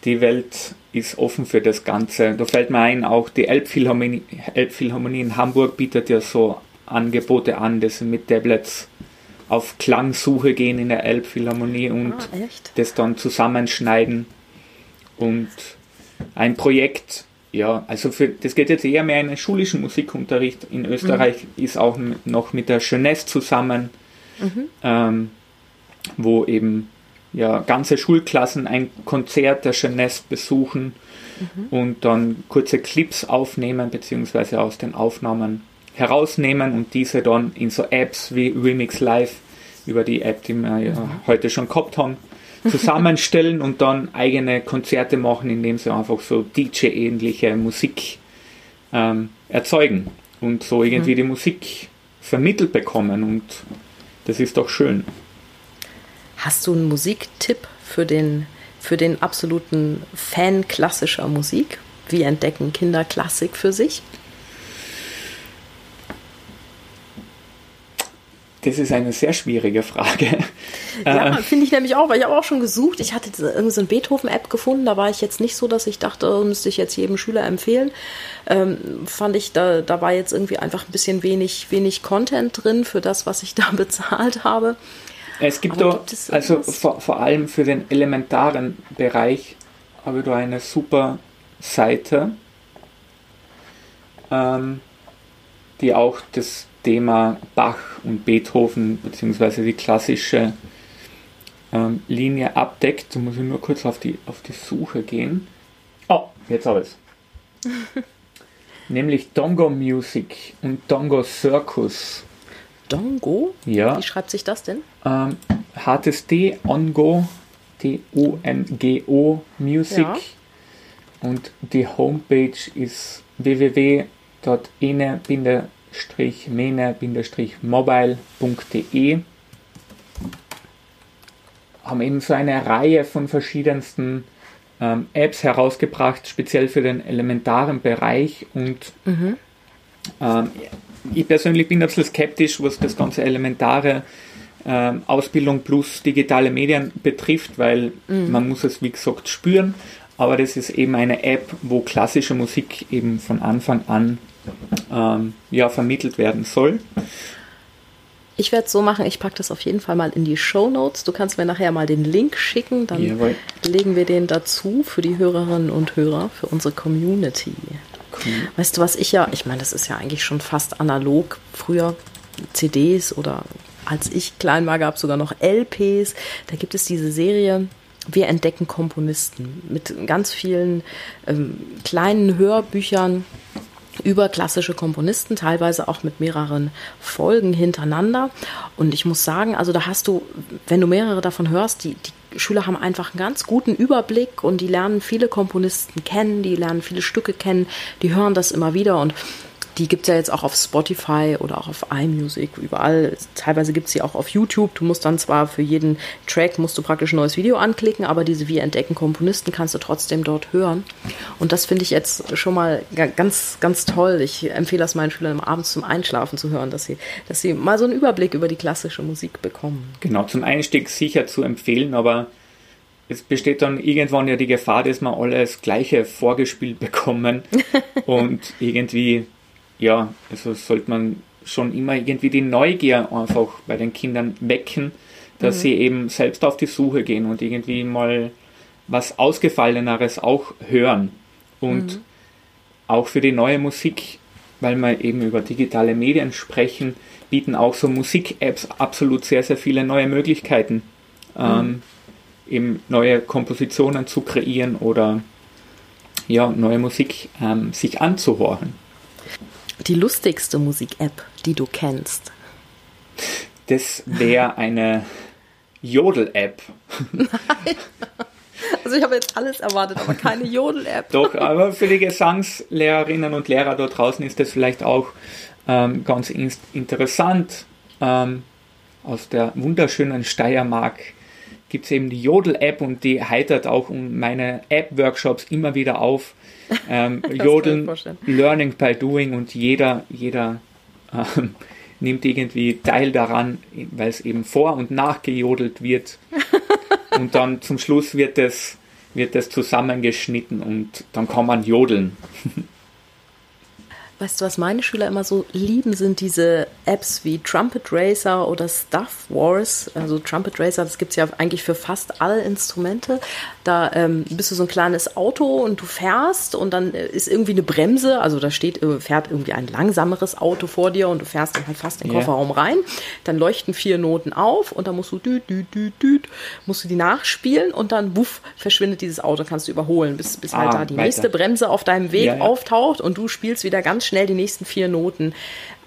die Welt ist offen für das Ganze. Da fällt mir ein, auch die Elbphilharmonie, Elbphilharmonie in Hamburg bietet ja so Angebote an, dass sie mit Tablets auf Klangsuche gehen in der Elbphilharmonie und ah, das dann zusammenschneiden. Und ein Projekt, ja, also für, das geht jetzt eher mehr in den schulischen Musikunterricht. In Österreich mhm. ist auch noch mit der Jeunesse zusammen, mhm. ähm, wo eben ja, ganze Schulklassen ein Konzert der Jeunesse besuchen mhm. und dann kurze Clips aufnehmen, beziehungsweise aus den Aufnahmen herausnehmen und diese dann in so Apps wie Remix Live über die App, die wir ja mhm. heute schon gehabt haben, zusammenstellen und dann eigene Konzerte machen, indem sie einfach so DJ-ähnliche Musik ähm, erzeugen und so irgendwie mhm. die Musik vermittelt bekommen und das ist doch schön. Hast du einen Musiktipp für den, für den absoluten Fan klassischer Musik? Wie entdecken Kinder Klassik für sich? Das ist eine sehr schwierige Frage. Ja, äh, finde ich nämlich auch, weil ich habe auch schon gesucht. Ich hatte irgendwie so eine Beethoven-App gefunden, da war ich jetzt nicht so, dass ich dachte, oh, müsste ich jetzt jedem Schüler empfehlen. Ähm, fand ich, da, da war jetzt irgendwie einfach ein bisschen wenig, wenig Content drin für das, was ich da bezahlt habe. Es gibt da, also vor, vor allem für den elementaren Bereich, habe ich da eine super Seite, ähm, die auch das Thema Bach und Beethoven bzw. die klassische ähm, Linie abdeckt. Da muss ich nur kurz auf die, auf die Suche gehen. Oh, jetzt habe ich es. Nämlich Dongo Music und Dongo Circus. Dongo? Ja. Wie schreibt sich das denn? Ähm, D, Ongo, D-O-N-G-O Music. Ja. Und die Homepage ist www.ene-mene-mobile.de haben eben so eine Reihe von verschiedensten ähm, Apps herausgebracht, speziell für den elementaren Bereich und mhm. ähm, ich persönlich bin ein bisschen skeptisch, was das ganze elementare äh, Ausbildung plus digitale Medien betrifft, weil mhm. man muss es, wie gesagt, spüren. Aber das ist eben eine App, wo klassische Musik eben von Anfang an ähm, ja, vermittelt werden soll. Ich werde es so machen, ich packe das auf jeden Fall mal in die Show Notes. Du kannst mir nachher mal den Link schicken, dann Jawohl. legen wir den dazu für die Hörerinnen und Hörer, für unsere Community. Mhm. Weißt du, was ich ja, ich meine, das ist ja eigentlich schon fast analog. Früher CDs oder als ich klein war, gab es sogar noch LPs. Da gibt es diese Serie Wir entdecken Komponisten mit ganz vielen ähm, kleinen Hörbüchern über klassische Komponisten, teilweise auch mit mehreren Folgen hintereinander. Und ich muss sagen, also da hast du, wenn du mehrere davon hörst, die, die Schüler haben einfach einen ganz guten Überblick und die lernen viele Komponisten kennen, die lernen viele Stücke kennen, die hören das immer wieder und die gibt es ja jetzt auch auf Spotify oder auch auf iMusic, überall. Teilweise gibt es sie auch auf YouTube. Du musst dann zwar für jeden Track musst du praktisch ein neues Video anklicken, aber diese Wir entdecken Komponisten kannst du trotzdem dort hören. Und das finde ich jetzt schon mal ganz, ganz toll. Ich empfehle das meinen Schülern abends zum Einschlafen zu hören, dass sie, dass sie mal so einen Überblick über die klassische Musik bekommen. Genau, zum Einstieg sicher zu empfehlen, aber es besteht dann irgendwann ja die Gefahr, dass wir alle das Gleiche vorgespielt bekommen und irgendwie ja, also sollte man schon immer irgendwie die Neugier einfach bei den Kindern wecken, dass mhm. sie eben selbst auf die Suche gehen und irgendwie mal was Ausgefalleneres auch hören. Und mhm. auch für die neue Musik, weil wir eben über digitale Medien sprechen, bieten auch so Musik-Apps absolut sehr, sehr viele neue Möglichkeiten, mhm. ähm, eben neue Kompositionen zu kreieren oder ja, neue Musik ähm, sich anzuhören. Die lustigste Musik-App, die du kennst? Das wäre eine Jodel-App. Nein. Also ich habe jetzt alles erwartet, aber keine Jodel-App. Doch, aber für die Gesangslehrerinnen und Lehrer dort draußen ist das vielleicht auch ähm, ganz in interessant. Ähm, aus der wunderschönen Steiermark gibt es eben die Jodel-App und die heitert auch meine App-Workshops immer wieder auf. Ähm, Jodeln, Learning by Doing und jeder, jeder ähm, nimmt irgendwie Teil daran, weil es eben vor- und nachgejodelt wird. und dann zum Schluss wird es wird das zusammengeschnitten und dann kann man jodeln. Weißt du, was meine Schüler immer so lieben, sind diese Apps wie Trumpet Racer oder Stuff Wars. Also Trumpet Racer, das gibt es ja eigentlich für fast alle Instrumente. Da ähm, bist du so ein kleines Auto und du fährst und dann äh, ist irgendwie eine Bremse, also da steht, äh, fährt irgendwie ein langsameres Auto vor dir und du fährst dann halt fast in den yeah. Kofferraum rein. Dann leuchten vier Noten auf und dann musst du düt, düt, düt, düt, musst du die nachspielen und dann wuff, verschwindet dieses Auto, kannst du überholen, bis, bis halt ah, halt da die weiter. nächste Bremse auf deinem Weg ja, ja. auftaucht und du spielst wieder ganz schnell die nächsten vier Noten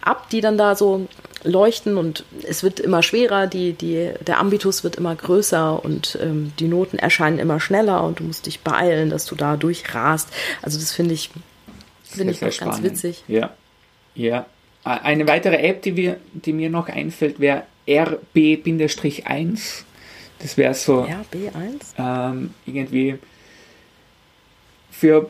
ab, die dann da so leuchten und es wird immer schwerer, die, die, der Ambitus wird immer größer und ähm, die Noten erscheinen immer schneller und du musst dich beeilen, dass du da durchrast. Also das finde ich, finde ich ganz witzig. Ja, ja. Eine weitere App, die, wir, die mir noch einfällt, wäre RB-1. Das wäre so RB1? Ähm, irgendwie für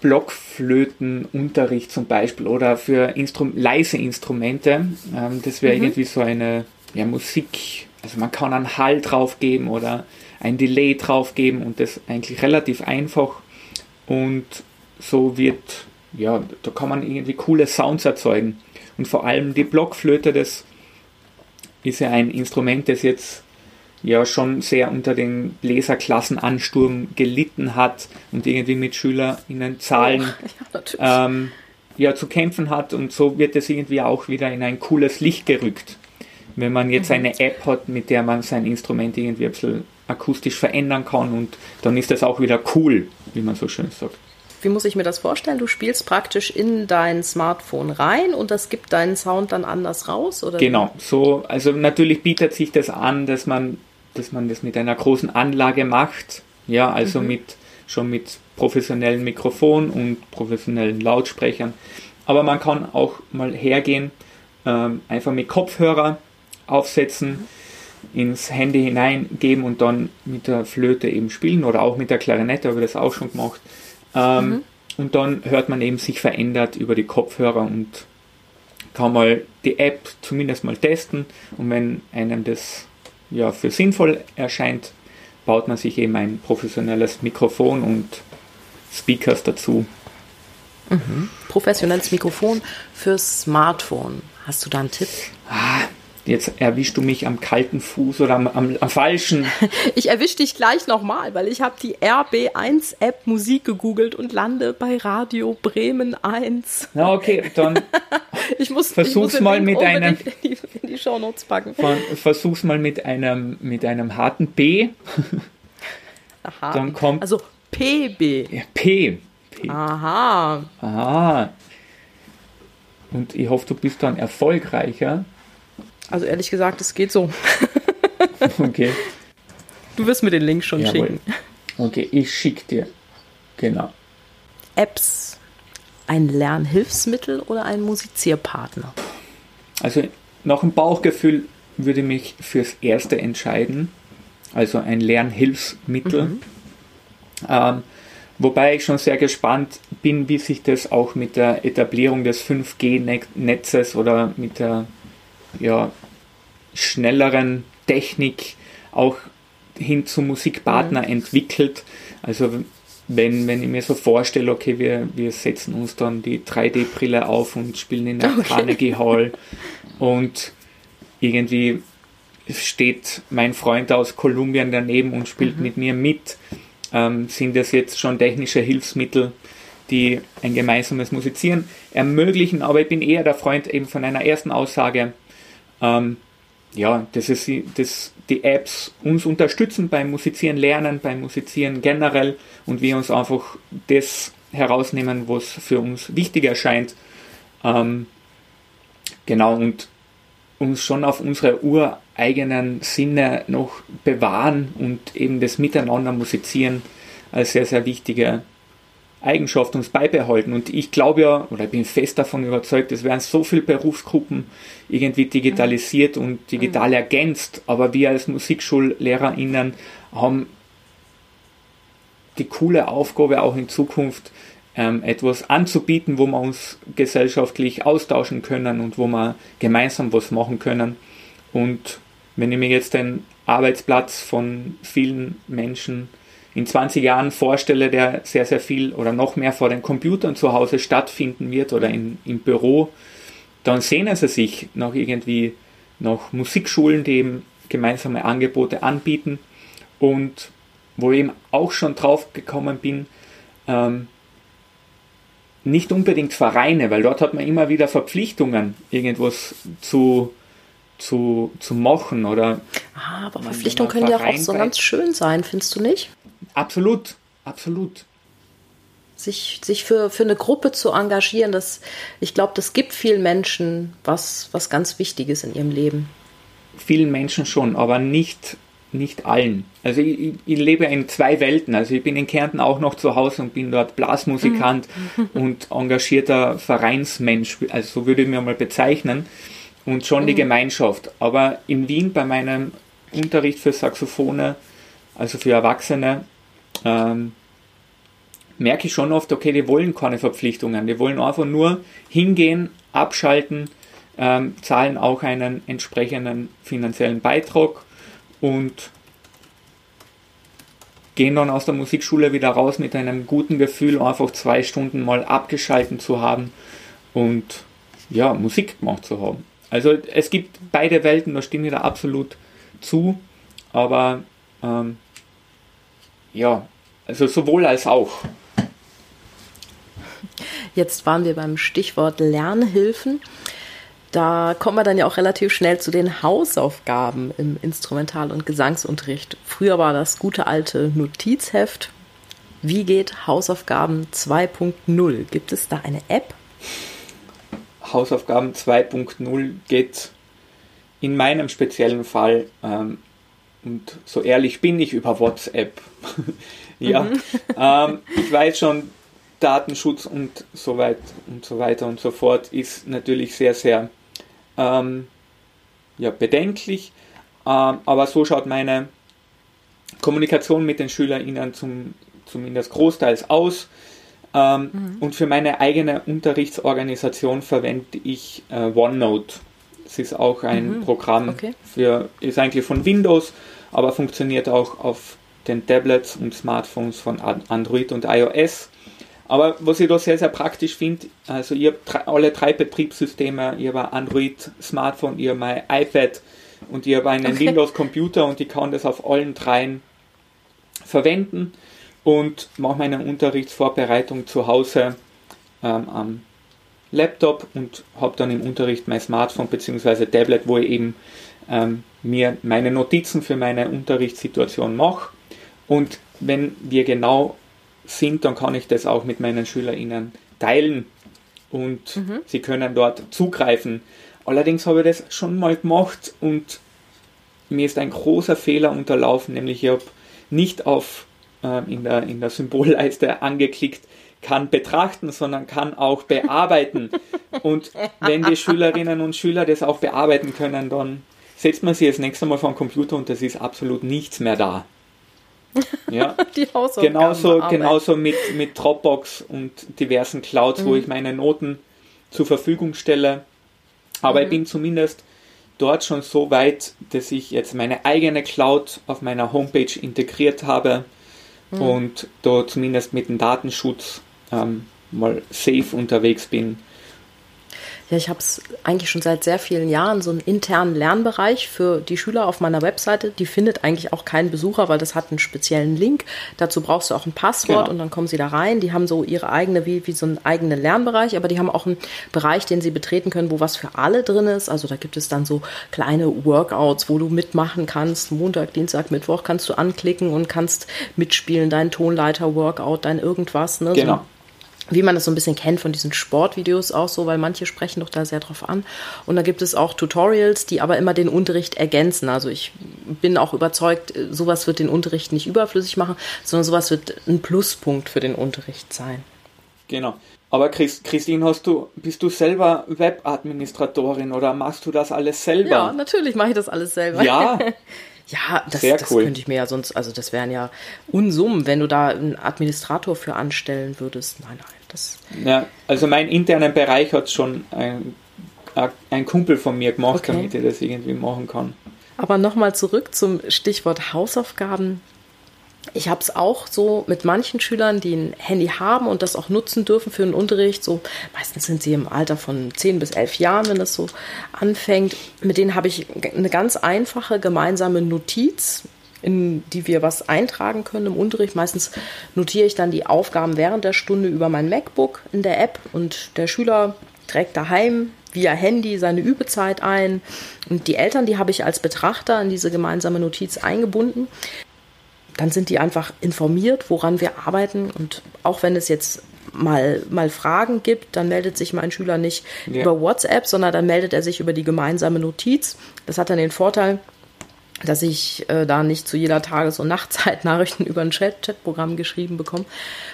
Blockflötenunterricht zum Beispiel oder für Instru leise Instrumente. Ähm, das wäre mhm. irgendwie so eine ja, Musik, also man kann einen Hall draufgeben oder ein Delay draufgeben und das eigentlich relativ einfach und so wird, ja, da kann man irgendwie coole Sounds erzeugen. Und vor allem die Blockflöte, das ist ja ein Instrument, das jetzt ja schon sehr unter den Bläserklassenansturm gelitten hat und irgendwie mit SchülerInnenzahlen oh, ja, ähm, ja, zu kämpfen hat und so wird es irgendwie auch wieder in ein cooles Licht gerückt. Wenn man jetzt mhm. eine App hat, mit der man sein Instrument irgendwie ein bisschen akustisch verändern kann und dann ist das auch wieder cool, wie man so schön sagt. Wie muss ich mir das vorstellen? Du spielst praktisch in dein Smartphone rein und das gibt deinen Sound dann anders raus? Oder? Genau, so, also natürlich bietet sich das an, dass man dass man das mit einer großen Anlage macht. Ja, also mhm. mit schon mit professionellen Mikrofon und professionellen Lautsprechern. Aber man kann auch mal hergehen, ähm, einfach mit Kopfhörer aufsetzen, ins Handy hineingeben und dann mit der Flöte eben spielen oder auch mit der Klarinette, habe ich das auch schon gemacht. Ähm, mhm. Und dann hört man eben sich verändert über die Kopfhörer und kann mal die App zumindest mal testen. Und wenn einem das ja, für sinnvoll erscheint, baut man sich eben ein professionelles Mikrofon und Speakers dazu. Mhm. Professionelles Mikrofon fürs Smartphone. Hast du da einen Tipp? Ah, Jetzt erwischst du mich am kalten Fuß oder am, am, am falschen. Ich erwische dich gleich nochmal, weil ich habe die RB1-App Musik gegoogelt und lande bei Radio Bremen 1. Na okay, dann ich muss, versuch's ich muss mal mit einem in die, in die Shownotes packen. Versuch's mal mit einem mit einem harten B. Aha. Dann kommt also PB. Ja, P. P. Aha. Aha. Und ich hoffe, du bist dann erfolgreicher. Also ehrlich gesagt, es geht so. okay. Du wirst mir den Link schon Jawohl. schicken. Okay, ich schicke dir. Genau. Apps, ein Lernhilfsmittel oder ein Musizierpartner? Also nach dem Bauchgefühl würde ich mich fürs erste entscheiden. Also ein Lernhilfsmittel. Mhm. Ähm, wobei ich schon sehr gespannt bin, wie sich das auch mit der Etablierung des 5G-Netzes oder mit der ja, schnelleren Technik auch hin zu Musikpartner mhm. entwickelt. Also wenn, wenn ich mir so vorstelle, okay, wir, wir setzen uns dann die 3D-Brille auf und spielen in der okay. Carnegie Hall und irgendwie steht mein Freund aus Kolumbien daneben und spielt mhm. mit mir mit. Ähm, sind das jetzt schon technische Hilfsmittel, die ein gemeinsames Musizieren ermöglichen? Aber ich bin eher der Freund eben von einer ersten Aussage. Ähm, ja, dass es, dass die Apps uns unterstützen beim Musizieren lernen, beim Musizieren generell und wir uns einfach das herausnehmen, was für uns wichtig erscheint. Ähm, genau, und uns schon auf unsere ureigenen Sinne noch bewahren und eben das Miteinander musizieren als sehr, sehr wichtige Eigenschaft uns beibehalten. Und ich glaube ja, oder ich bin fest davon überzeugt, es werden so viele Berufsgruppen irgendwie digitalisiert mhm. und digital mhm. ergänzt, aber wir als MusikschullehrerInnen haben die coole Aufgabe auch in Zukunft ähm, etwas anzubieten, wo wir uns gesellschaftlich austauschen können und wo wir gemeinsam was machen können. Und wenn ich mir jetzt den Arbeitsplatz von vielen Menschen in 20 Jahren vorstelle, der sehr, sehr viel oder noch mehr vor den Computern zu Hause stattfinden wird oder in, im Büro, dann sehnen sie sich nach irgendwie nach Musikschulen, die eben gemeinsame Angebote anbieten und wo ich eben auch schon drauf gekommen bin, ähm, nicht unbedingt Vereine, weil dort hat man immer wieder Verpflichtungen, irgendwas zu, zu, zu machen oder. Ah, aber Verpflichtungen können ja auch so ganz schön sein, findest du nicht? Absolut, absolut. Sich, sich für, für eine Gruppe zu engagieren, das, ich glaube, das gibt vielen Menschen was, was ganz Wichtiges in ihrem Leben. Vielen Menschen schon, aber nicht, nicht allen. Also ich, ich lebe in zwei Welten. Also ich bin in Kärnten auch noch zu Hause und bin dort Blasmusikant mhm. und engagierter Vereinsmensch, also so würde ich mir mal bezeichnen. Und schon mhm. die Gemeinschaft. Aber in Wien bei meinem Unterricht für Saxophone, also für Erwachsene, ähm, merke ich schon oft, okay, die wollen keine Verpflichtungen, die wollen einfach nur hingehen, abschalten, ähm, zahlen auch einen entsprechenden finanziellen Beitrag und gehen dann aus der Musikschule wieder raus mit einem guten Gefühl, einfach zwei Stunden mal abgeschalten zu haben und ja, Musik gemacht zu haben. Also es gibt beide Welten, da stimme ich da absolut zu, aber ähm, ja, also sowohl als auch. Jetzt waren wir beim Stichwort Lernhilfen. Da kommen wir dann ja auch relativ schnell zu den Hausaufgaben im Instrumental- und Gesangsunterricht. Früher war das gute alte Notizheft. Wie geht Hausaufgaben 2.0? Gibt es da eine App? Hausaufgaben 2.0 geht in meinem speziellen Fall ähm, und so ehrlich bin ich über WhatsApp. ja, mhm. ähm, ich weiß schon, Datenschutz und so weit und so weiter und so fort ist natürlich sehr, sehr ähm, ja, bedenklich. Ähm, aber so schaut meine Kommunikation mit den SchülerInnen zum, zumindest großteils aus. Ähm, mhm. Und für meine eigene Unterrichtsorganisation verwende ich äh, OneNote. Es ist auch ein mhm. Programm okay. für, ist eigentlich von Windows, aber funktioniert auch auf den Tablets und Smartphones von Android und iOS. Aber was ich da sehr, sehr praktisch finde, also ich habe alle drei Betriebssysteme, ich habe Android, Smartphone, ich habe mein iPad und ich habe einen okay. Windows-Computer und ich kann das auf allen dreien verwenden und mache meine Unterrichtsvorbereitung zu Hause ähm, am Laptop und habe dann im Unterricht mein Smartphone bzw. Tablet, wo ich eben ähm, mir meine Notizen für meine Unterrichtssituation mache. Und wenn wir genau sind, dann kann ich das auch mit meinen SchülerInnen teilen und mhm. sie können dort zugreifen. Allerdings habe ich das schon mal gemacht und mir ist ein großer Fehler unterlaufen, nämlich ich habe nicht auf äh, in, der, in der Symbolleiste angeklickt, kann betrachten, sondern kann auch bearbeiten. und wenn die Schülerinnen und Schüler das auch bearbeiten können, dann setzt man sie das nächste Mal vor den Computer und es ist absolut nichts mehr da. Ja, die genauso, genauso mit, mit Dropbox und diversen Clouds, mhm. wo ich meine Noten zur Verfügung stelle. Aber mhm. ich bin zumindest dort schon so weit, dass ich jetzt meine eigene Cloud auf meiner Homepage integriert habe mhm. und da zumindest mit dem Datenschutz ähm, mal safe unterwegs bin. Ja, ich habe es eigentlich schon seit sehr vielen Jahren, so einen internen Lernbereich für die Schüler auf meiner Webseite. Die findet eigentlich auch kein Besucher, weil das hat einen speziellen Link. Dazu brauchst du auch ein Passwort genau. und dann kommen sie da rein. Die haben so ihre eigene, wie, wie so einen eigenen Lernbereich, aber die haben auch einen Bereich, den sie betreten können, wo was für alle drin ist. Also da gibt es dann so kleine Workouts, wo du mitmachen kannst. Montag, Dienstag, Mittwoch kannst du anklicken und kannst mitspielen, dein Tonleiter-Workout, dein irgendwas. Ne? Genau. So wie man das so ein bisschen kennt von diesen Sportvideos auch so, weil manche sprechen doch da sehr drauf an. Und da gibt es auch Tutorials, die aber immer den Unterricht ergänzen. Also ich bin auch überzeugt, sowas wird den Unterricht nicht überflüssig machen, sondern sowas wird ein Pluspunkt für den Unterricht sein. Genau. Aber Christ, Christine, hast du, bist du selber Webadministratorin oder machst du das alles selber? Ja, natürlich mache ich das alles selber. Ja. Ja, das, Sehr das könnte ich mir ja sonst, also das wären ja Unsummen, wenn du da einen Administrator für anstellen würdest. Nein, nein, das. Ja, also mein internen Bereich hat schon ein, ein Kumpel von mir gemacht, okay. damit ich das irgendwie machen kann. Aber nochmal zurück zum Stichwort Hausaufgaben. Ich habe es auch so mit manchen Schülern, die ein Handy haben und das auch nutzen dürfen für den Unterricht. So meistens sind sie im Alter von 10 bis 11 Jahren, wenn das so anfängt. Mit denen habe ich eine ganz einfache gemeinsame Notiz, in die wir was eintragen können im Unterricht. Meistens notiere ich dann die Aufgaben während der Stunde über mein MacBook in der App und der Schüler trägt daheim via Handy seine Übezeit ein. Und die Eltern, die habe ich als Betrachter in diese gemeinsame Notiz eingebunden dann sind die einfach informiert, woran wir arbeiten. Und auch wenn es jetzt mal, mal Fragen gibt, dann meldet sich mein Schüler nicht ja. über WhatsApp, sondern dann meldet er sich über die gemeinsame Notiz. Das hat dann den Vorteil, dass ich äh, da nicht zu jeder Tages- und Nachtzeit Nachrichten über ein Chat Chatprogramm geschrieben bekomme,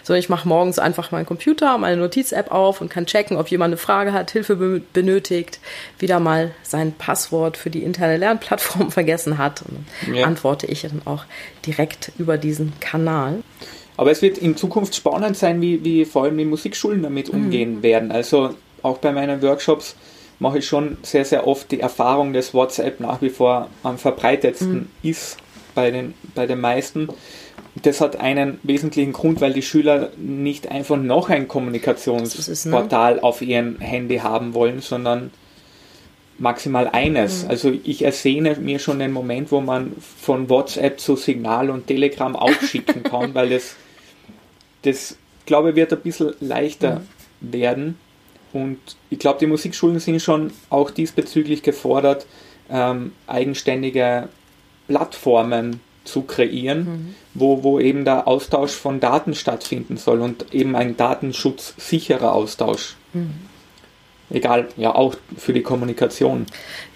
sondern ich mache morgens einfach meinen Computer, meine Notiz-App auf und kann checken, ob jemand eine Frage hat, Hilfe be benötigt, wieder mal sein Passwort für die interne Lernplattform vergessen hat. Und dann ja. antworte ich dann auch direkt über diesen Kanal. Aber es wird in Zukunft spannend sein, wie, wie vor allem die Musikschulen damit mhm. umgehen werden. Also auch bei meinen Workshops mache ich schon sehr, sehr oft die Erfahrung, dass WhatsApp nach wie vor am verbreitetsten mhm. ist bei den, bei den meisten. Das hat einen wesentlichen Grund, weil die Schüler nicht einfach noch ein Kommunikationsportal ne? auf ihrem Handy haben wollen, sondern maximal eines. Mhm. Also ich ersehne mir schon den Moment, wo man von WhatsApp zu Signal und Telegram aufschicken kann, weil das, das glaube ich, wird ein bisschen leichter mhm. werden. Und ich glaube, die Musikschulen sind schon auch diesbezüglich gefordert, ähm, eigenständige Plattformen zu kreieren, mhm. wo, wo eben der Austausch von Daten stattfinden soll und eben ein datenschutzsicherer Austausch. Mhm. Egal, ja, auch für die Kommunikation.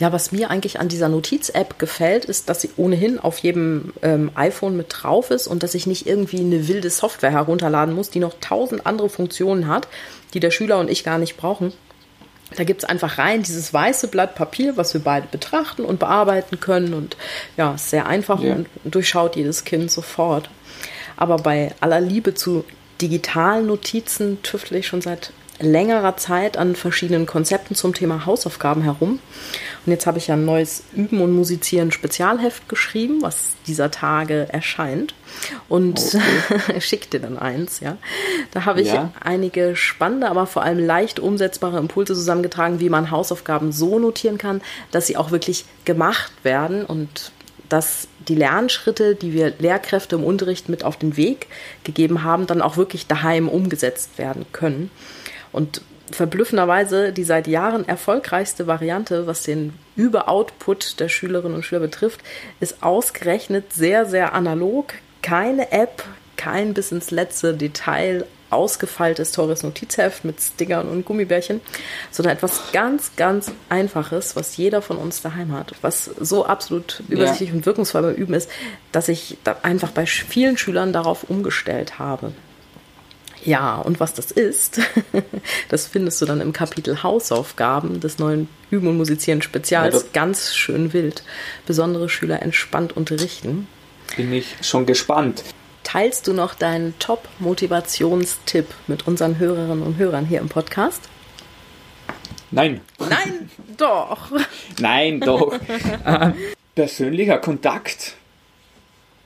Ja, was mir eigentlich an dieser Notiz-App gefällt, ist, dass sie ohnehin auf jedem ähm, iPhone mit drauf ist und dass ich nicht irgendwie eine wilde Software herunterladen muss, die noch tausend andere Funktionen hat, die der Schüler und ich gar nicht brauchen. Da gibt es einfach rein dieses weiße Blatt Papier, was wir beide betrachten und bearbeiten können. Und ja, ist sehr einfach ja. und durchschaut jedes Kind sofort. Aber bei aller Liebe zu digitalen Notizen tüftle ich schon seit längerer Zeit an verschiedenen Konzepten zum Thema Hausaufgaben herum. Und jetzt habe ich ja ein neues Üben und Musizieren Spezialheft geschrieben, was dieser Tage erscheint. Und okay. schickte dann eins, ja. Da habe ich ja. einige spannende, aber vor allem leicht umsetzbare Impulse zusammengetragen, wie man Hausaufgaben so notieren kann, dass sie auch wirklich gemacht werden und dass die Lernschritte, die wir Lehrkräfte im Unterricht mit auf den Weg gegeben haben, dann auch wirklich daheim umgesetzt werden können. Und verblüffenderweise die seit Jahren erfolgreichste Variante, was den Überoutput der Schülerinnen und Schüler betrifft, ist ausgerechnet sehr, sehr analog. Keine App, kein bis ins letzte Detail ausgefeiltes teures Notizheft mit Stickern und Gummibärchen, sondern etwas ganz, ganz Einfaches, was jeder von uns daheim hat, was so absolut übersichtlich ja. und wirkungsvoll beim Üben ist, dass ich da einfach bei vielen Schülern darauf umgestellt habe. Ja, und was das ist, das findest du dann im Kapitel Hausaufgaben des neuen Üben und Musizieren Spezials. Ja, ganz schön wild. Besondere Schüler entspannt unterrichten. Bin ich schon gespannt. Teilst du noch deinen Top-Motivationstipp mit unseren Hörerinnen und Hörern hier im Podcast? Nein. Nein, doch. Nein, doch. äh, persönlicher Kontakt.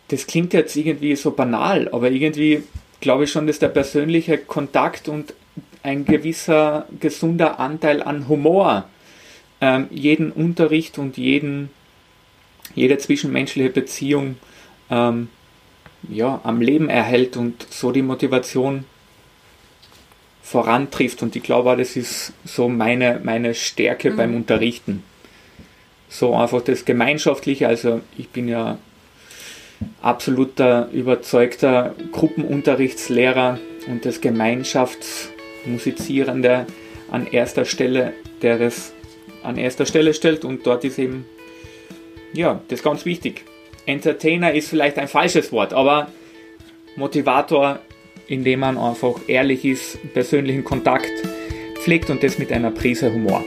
Das klingt jetzt irgendwie so banal, aber irgendwie glaube ich schon, dass der persönliche Kontakt und ein gewisser gesunder Anteil an Humor ähm, jeden Unterricht und jeden, jede zwischenmenschliche Beziehung ähm, ja, am Leben erhält und so die Motivation vorantrifft. Und ich glaube, das ist so meine, meine Stärke mhm. beim Unterrichten. So einfach das Gemeinschaftliche. Also ich bin ja absoluter überzeugter Gruppenunterrichtslehrer und das Gemeinschaftsmusizierende an erster Stelle, der es an erster Stelle stellt und dort ist eben, ja, das ist ganz wichtig. Entertainer ist vielleicht ein falsches Wort, aber Motivator, indem man einfach ehrlich ist, persönlichen Kontakt pflegt und das mit einer Prise Humor.